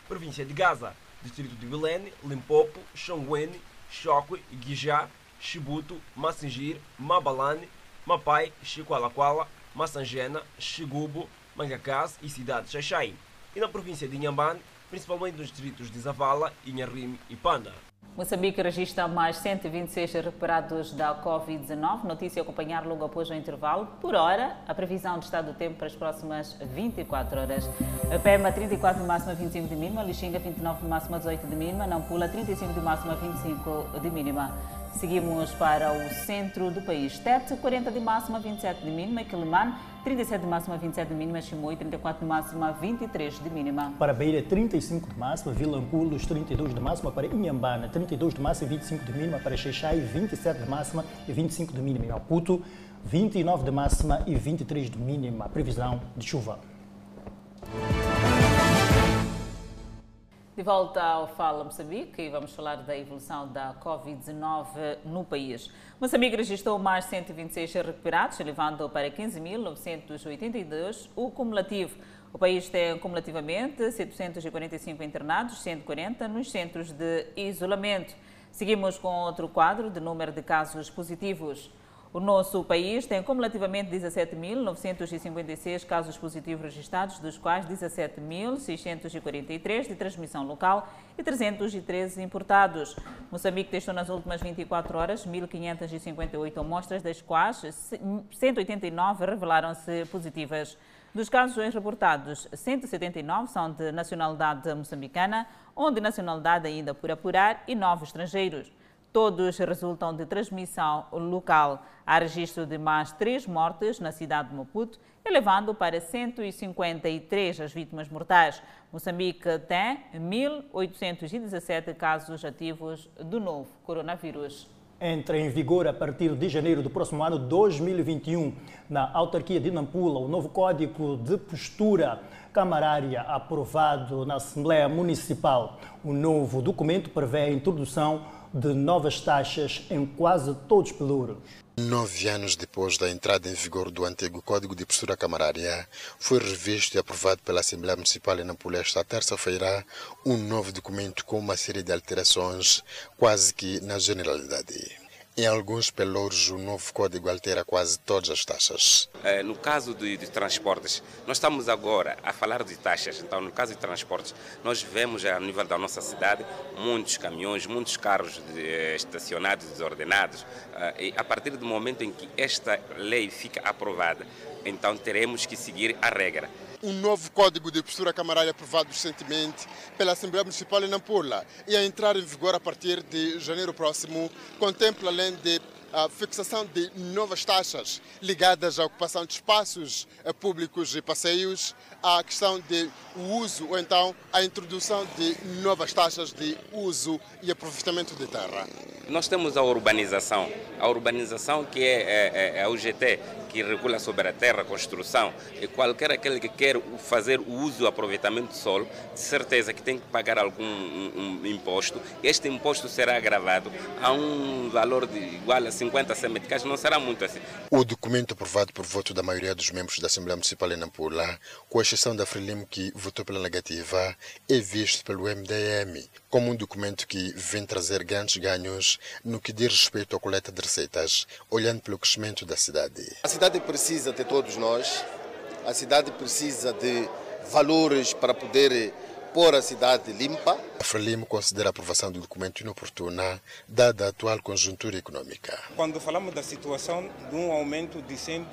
Província de Gaza, distrito de Belém, Limpopo, Xanguene, Chokwe, Guijá, Chibuto, Massingir, Mabalane, Mapai, Chiqualaquala, Massangena, Xigubo, Mangacás e cidade de Xaxai. E na província de Inhambane, principalmente nos distritos de Zavala, Inharime e Panda. Moçambique registra mais 126 recuperados da Covid-19. Notícia a acompanhar logo após o intervalo. Por hora, a previsão de estado do tempo para as próximas 24 horas. Pema, 34 de máxima, 25 de mínima. Lixinga, 29 de máxima, 18 de mínima. Nampula, 35 de máxima, 25 de mínima. Seguimos para o centro do país. Tete, 40 de máxima, 27 de mínima. Quilimane, 37 de máxima, 27 de mínima. Chimoio, 34 de máxima, 23 de mínima. Para Beira, 35 de máxima. Vilanculos, 32 de máxima. Para Inhambana, 32 de máxima e 25 de mínima. Para Xeixai, 27 de máxima e 25 de mínima. Em Maputo, 29 de máxima e 23 de mínima. Previsão de chuva. De volta ao Fala Moçambique e vamos falar da evolução da Covid-19 no país. Moçambique registrou mais 126 recuperados, elevando para 15.982 o cumulativo. O país tem cumulativamente 745 internados, 140 nos centros de isolamento. Seguimos com outro quadro de número de casos positivos. O nosso país tem cumulativamente 17.956 casos positivos registrados, dos quais 17.643 de transmissão local e 313 importados. Moçambique testou nas últimas 24 horas 1.558 amostras, das quais 189 revelaram-se positivas. Dos casos hoje reportados, 179 são de nacionalidade moçambicana, onde nacionalidade ainda por apurar, e 9 estrangeiros. Todos resultam de transmissão local. Há registro de mais três mortes na cidade de Maputo, elevando para 153 as vítimas mortais. Moçambique tem 1.817 casos ativos do novo coronavírus. Entra em vigor a partir de janeiro do próximo ano 2021. Na autarquia de Nampula, o novo Código de Postura Camarária aprovado na Assembleia Municipal. O novo documento prevê a introdução de novas taxas em quase todos os pelouros. Nove anos depois da entrada em vigor do antigo Código de Postura Camarária, foi revisto e aprovado pela Assembleia Municipal em Nampula esta terça-feira um novo documento com uma série de alterações, quase que na generalidade. Em alguns pelouros, o novo código altera quase todas as taxas. Eh, no caso de, de, transportes, nós estamos agora a falar de taxas. Então, no caso de transportes, nós vemos a nível da nossa cidade muitos caminhões, muitos carros de, eh, estacionados, desordenados. Eh, e a partir do momento em que esta lei fica aprovada, então teremos que seguir a regra um novo código de postura camarária aprovado recentemente pela Assembleia Municipal de Nampula e a entrar em vigor a partir de janeiro próximo, contempla além de a fixação de novas taxas ligadas à ocupação de espaços eh, públicos e passeios, a questão de uso ou então a introdução de novas taxas de uso e aproveitamento de terra. Nós temos a urbanização, a urbanização que é, é, é, é a UGT, que regula sobre a terra, a construção, e qualquer aquele que quer fazer o uso e aproveitamento do solo, de certeza que tem que pagar algum um, um imposto. Este imposto será agravado a um valor de, igual a 50 CMTCs, não será muito assim. O documento aprovado por voto da maioria dos membros da Assembleia Municipal em Nampula, com exceção da Frelimo que votou pela negativa, é visto pelo MDM como um documento que vem trazer grandes ganhos no que diz respeito à coleta de receitas, olhando pelo crescimento da cidade. A cidade precisa de todos nós, a cidade precisa de valores para poder pôr a cidade limpa. A Frelimo considera a aprovação do documento inoportuna, dada a atual conjuntura econômica. Quando falamos da situação de um aumento de 100%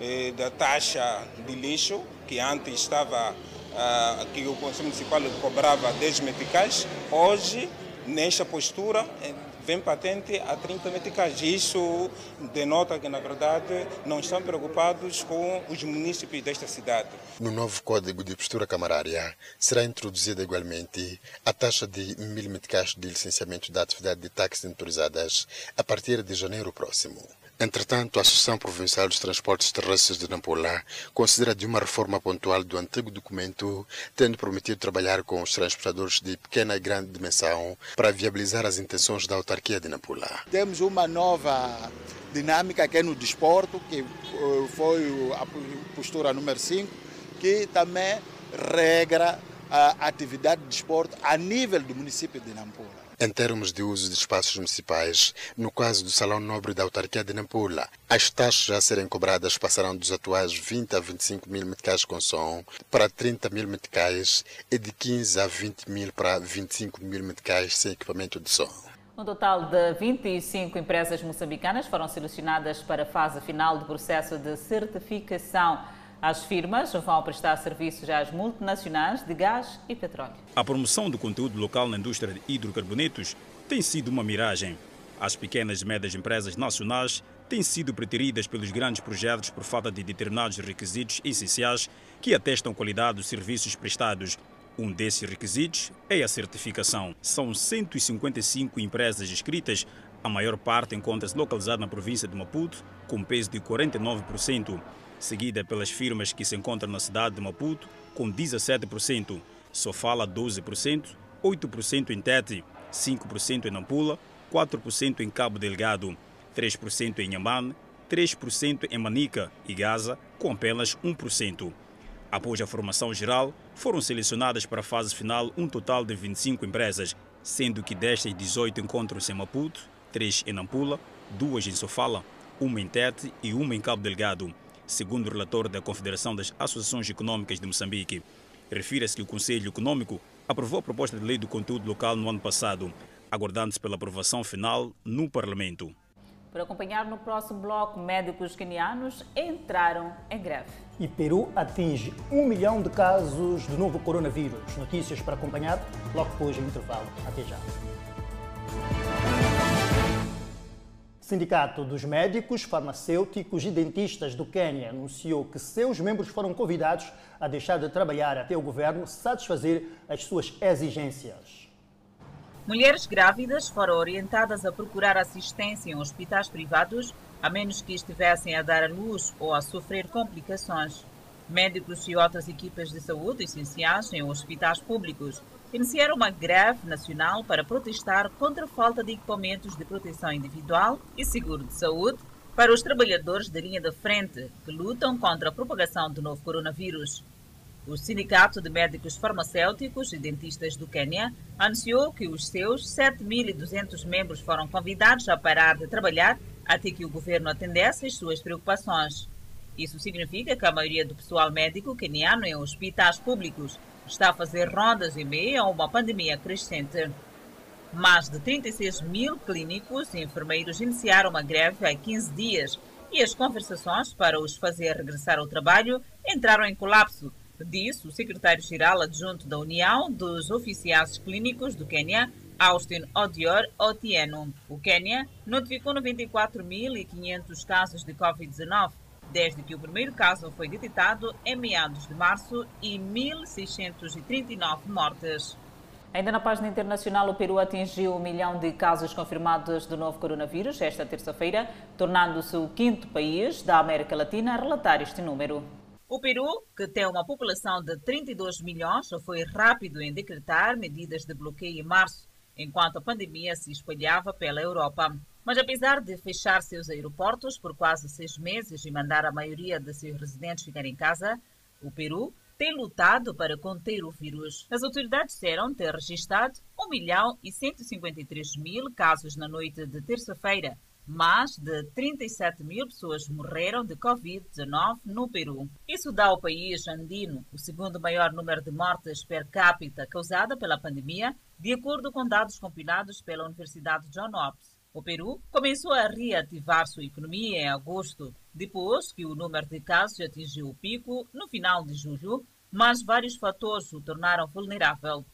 eh, da taxa de lixo, que antes estava, ah, que o Conselho Municipal cobrava 10 meticais, hoje, nesta postura, eh, vem patente a 30 meticais. Isso denota que, na verdade, não estão preocupados com os municípios desta cidade. No novo Código de Postura Camarária, será introduzida igualmente a taxa de mil meticais de licenciamento da atividade de táxis autorizadas a partir de janeiro próximo. Entretanto, a Associação Provincial dos Transportes Terrestres de Nampula considera de uma reforma pontual do antigo documento, tendo prometido trabalhar com os transportadores de pequena e grande dimensão para viabilizar as intenções da autarquia de Nampula. Temos uma nova dinâmica que é no desporto, que eh, foi a postura número 5, que também regra a atividade de desporto a nível do município de Nampula em termos de uso de espaços municipais, no caso do Salão Nobre da Autarquia de Nampula, as taxas a serem cobradas passarão dos atuais 20 a 25 mil meticais com som para 30 mil meticais e de 15 a 20 mil para 25 mil meticais sem equipamento de som. Um total de 25 empresas moçambicanas foram selecionadas para a fase final do processo de certificação. As firmas vão prestar serviços às multinacionais de gás e petróleo. A promoção do conteúdo local na indústria de hidrocarbonetos tem sido uma miragem. As pequenas e médias empresas nacionais têm sido preteridas pelos grandes projetos por falta de determinados requisitos essenciais que atestam qualidade dos serviços prestados. Um desses requisitos é a certificação. São 155 empresas inscritas, a maior parte encontra-se localizada na província de Maputo, com peso de 49% seguida pelas firmas que se encontram na cidade de Maputo, com 17%, Sofala 12%, 8% em Tete, 5% em Nampula, 4% em Cabo Delgado, 3% em Yamane, 3% em Manica e Gaza, com apenas 1%. Após a formação geral, foram selecionadas para a fase final um total de 25 empresas, sendo que destas 18 encontram-se em Maputo, 3 em Nampula, 2 em Sofala, 1 em Tete e 1 em Cabo Delgado segundo o relator da Confederação das Associações Econômicas de Moçambique. Refira-se que o Conselho Econômico aprovou a proposta de lei do conteúdo local no ano passado, aguardando-se pela aprovação final no Parlamento. Para acompanhar no próximo bloco, médicos quenianos entraram em greve. E Peru atinge um milhão de casos do novo coronavírus. Notícias para acompanhar logo depois do intervalo. Até já. Sindicato dos Médicos, Farmacêuticos e Dentistas do Quênia anunciou que seus membros foram convidados a deixar de trabalhar até o governo satisfazer as suas exigências. Mulheres grávidas foram orientadas a procurar assistência em hospitais privados, a menos que estivessem a dar à luz ou a sofrer complicações. Médicos e outras equipas de saúde essenciais em hospitais públicos iniciaram uma greve nacional para protestar contra a falta de equipamentos de proteção individual e seguro de saúde para os trabalhadores da linha da frente que lutam contra a propagação do novo coronavírus. O Sindicato de Médicos Farmacêuticos e Dentistas do Quênia anunciou que os seus 7.200 membros foram convidados a parar de trabalhar até que o governo atendesse às suas preocupações. Isso significa que a maioria do pessoal médico queniano em hospitais públicos está a fazer rondas em meio a uma pandemia crescente. Mais de 36 mil clínicos e enfermeiros iniciaram uma greve há 15 dias e as conversações para os fazer regressar ao trabalho entraram em colapso Disse o secretário-geral adjunto da União dos Oficiais Clínicos do Quênia, Austin Odior Otieno. O Quênia notificou 94.500 casos de Covid-19, desde que o primeiro caso foi detectado em meados de março e 1.639 mortes. Ainda na página internacional, o Peru atingiu um milhão de casos confirmados do novo coronavírus esta terça-feira, tornando-se o quinto país da América Latina a relatar este número. O Peru, que tem uma população de 32 milhões, foi rápido em decretar medidas de bloqueio em março, enquanto a pandemia se espalhava pela Europa. Mas apesar de fechar seus aeroportos por quase seis meses e mandar a maioria de seus residentes ficar em casa, o Peru tem lutado para conter o vírus. As autoridades disseram ter registrado 1 milhão e 153 mil casos na noite de terça-feira, mais de 37 mil pessoas morreram de Covid-19 no Peru. Isso dá ao país andino o segundo maior número de mortes per capita causada pela pandemia, de acordo com dados compilados pela Universidade John Hopkins. O Peru começou a reativar sua economia em agosto, depois que o número de casos atingiu o pico no final de julho, mas vários fatores o tornaram vulnerável.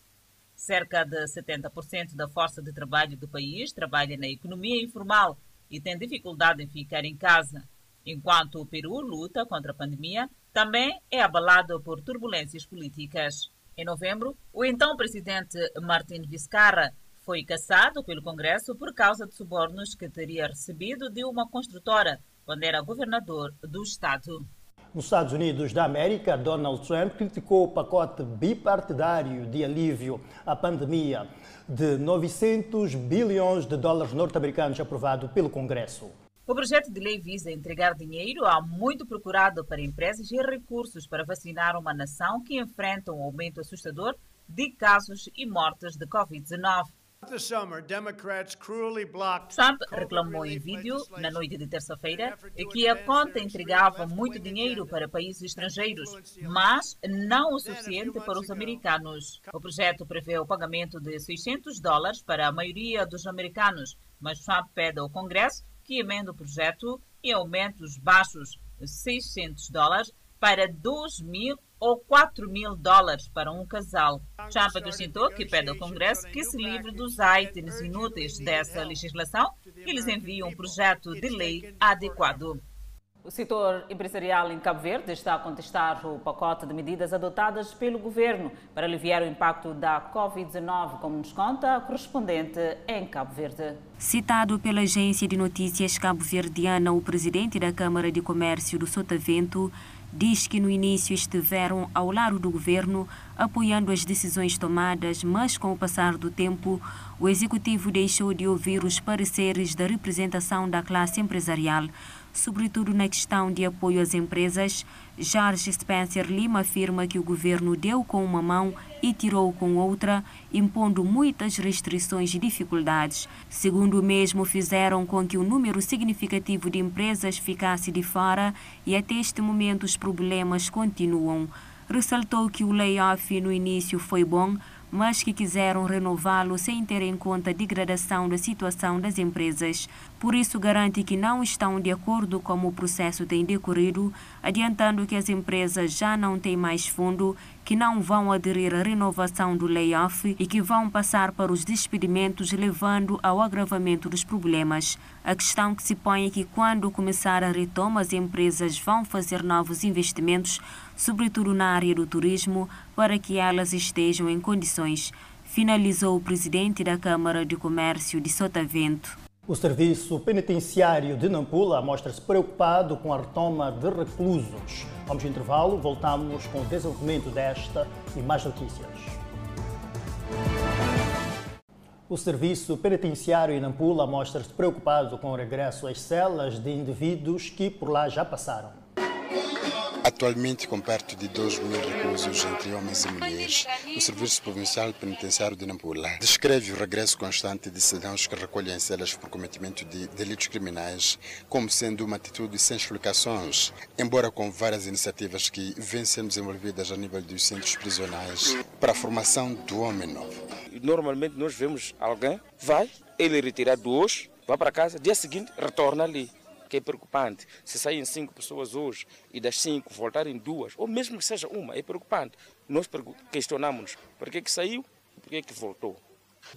Cerca de 70% da força de trabalho do país trabalha na economia informal, e tem dificuldade em ficar em casa. Enquanto o Peru luta contra a pandemia, também é abalado por turbulências políticas. Em novembro, o então presidente Martin Vizcarra foi cassado pelo Congresso por causa de subornos que teria recebido de uma construtora quando era governador do estado. Nos Estados Unidos da América, Donald Trump criticou o pacote bipartidário de alívio à pandemia de 900 bilhões de dólares norte-americanos aprovado pelo Congresso. O projeto de lei visa entregar dinheiro há muito procurado para empresas e recursos para vacinar uma nação que enfrenta um aumento assustador de casos e mortes de Covid-19. Trump reclamou em vídeo, na noite de terça-feira, que a conta entregava muito dinheiro para países estrangeiros, mas não o suficiente para os americanos. O projeto prevê o pagamento de 600 dólares para a maioria dos americanos, mas Trump pede ao Congresso que emenda o projeto e aumente os baixos 600 dólares para 2 mil ou 4 mil dólares para um casal. Trump acrescentou que pede ao Congresso que se livre dos itens inúteis dessa legislação e lhes envie um projeto de lei adequado. O setor empresarial em Cabo Verde está a contestar o pacote de medidas adotadas pelo governo para aliviar o impacto da Covid-19, como nos conta a correspondente em Cabo Verde. Citado pela agência de notícias cabo-verdiana, o presidente da Câmara de Comércio do Sotavento diz que no início estiveram ao lado do governo, apoiando as decisões tomadas, mas com o passar do tempo, o executivo deixou de ouvir os pareceres da representação da classe empresarial sobretudo na questão de apoio às empresas. Jorge Spencer Lima afirma que o governo deu com uma mão e tirou com outra, impondo muitas restrições e dificuldades. Segundo o mesmo, fizeram com que um número significativo de empresas ficasse de fora e até este momento os problemas continuam. Ressaltou que o layoff no início foi bom, mas que quiseram renová-lo sem ter em conta a degradação da situação das empresas. Por isso, garante que não estão de acordo com o processo tem decorrido, adiantando que as empresas já não têm mais fundo, que não vão aderir à renovação do layoff e que vão passar para os despedimentos, levando ao agravamento dos problemas. A questão que se põe é que, quando começar a retoma, as empresas vão fazer novos investimentos sobretudo na área do turismo, para que elas estejam em condições, finalizou o presidente da Câmara de Comércio de Sotavento. O Serviço Penitenciário de Nampula mostra-se preocupado com a retoma de reclusos. Vamos ao intervalo, voltamos com o desenvolvimento desta e mais notícias. O Serviço Penitenciário em Nampula mostra-se preocupado com o regresso às celas de indivíduos que por lá já passaram. Atualmente, com perto de 2 mil reclusos entre homens e mulheres, o Serviço Provincial Penitenciário de Nampula descreve o regresso constante de cidadãos que recolhem celas por cometimento de delitos criminais como sendo uma atitude sem explicações, embora com várias iniciativas que vêm sendo desenvolvidas a nível dos centros prisionais para a formação do homem novo. Normalmente nós vemos alguém, vai, ele retira duas, vai para casa, dia seguinte retorna ali que é preocupante. Se saem cinco pessoas hoje e das cinco voltarem duas, ou mesmo que seja uma, é preocupante. Nós questionamos por que, que saiu e por que, que voltou.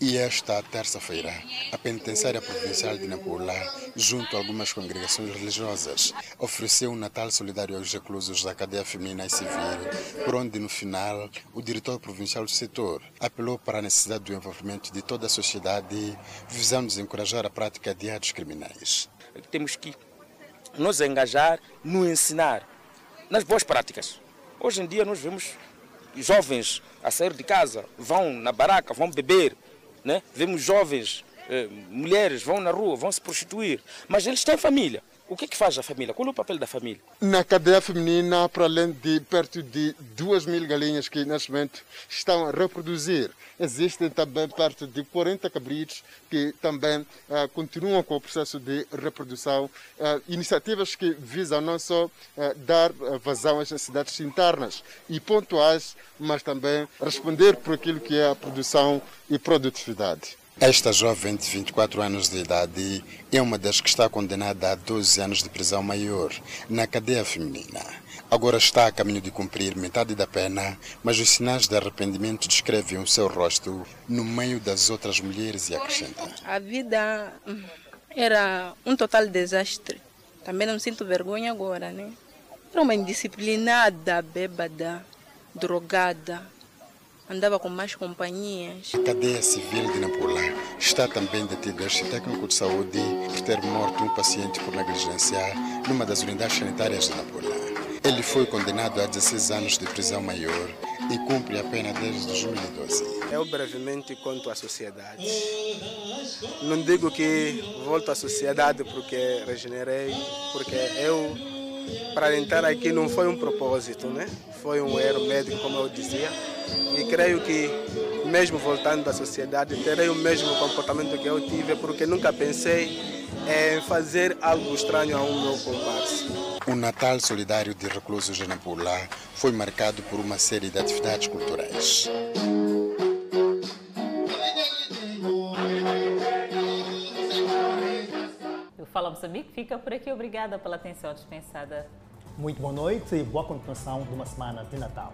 E esta terça-feira, a Penitenciária Provincial de Nampula, junto a algumas congregações religiosas, ofereceu um Natal solidário aos reclusos da cadeia feminina e civil, por onde, no final, o diretor provincial do setor apelou para a necessidade do envolvimento de toda a sociedade, visando encorajar a prática de atos criminais. Temos que nos engajar no ensinar, nas boas práticas. Hoje em dia nós vemos jovens a sair de casa, vão na baraca, vão beber, né? vemos jovens, eh, mulheres, vão na rua, vão se prostituir, mas eles têm família. O que, é que faz a família? Qual é o papel da família? Na cadeia feminina, para além de perto de 2 mil galinhas que neste momento estão a reproduzir, existem também perto de 40 cabritos que também uh, continuam com o processo de reprodução. Uh, iniciativas que visam não só uh, dar vazão às necessidades internas e pontuais, mas também responder por aquilo que é a produção e produtividade. Esta jovem de 24 anos de idade é uma das que está condenada a 12 anos de prisão maior na cadeia feminina. Agora está a caminho de cumprir metade da pena, mas os sinais de arrependimento descrevem o seu rosto no meio das outras mulheres e acrescenta. A vida era um total desastre. Também não sinto vergonha agora, né? Era uma indisciplinada, bêbada, drogada andava com mais companhias. A cadeia civil de Nampula está também detido este técnico de saúde por ter morto um paciente por negligência numa das unidades sanitárias de Nampula. Ele foi condenado a 16 anos de prisão maior e cumpre a pena desde 2012. Eu brevemente conto à sociedade. Não digo que volto à sociedade porque regenerei, porque eu para entrar aqui não foi um propósito, né? Foi um erro médico, como eu dizia. E creio que, mesmo voltando à sociedade, terei o mesmo comportamento que eu tive, porque nunca pensei em fazer algo estranho ao meu comparsa. O Natal Solidário de Reclusos de Nampula foi marcado por uma série de atividades culturais. O Fala Moçambique fica por aqui. Obrigada pela atenção dispensada. Muito boa noite e boa continuação de uma semana de Natal.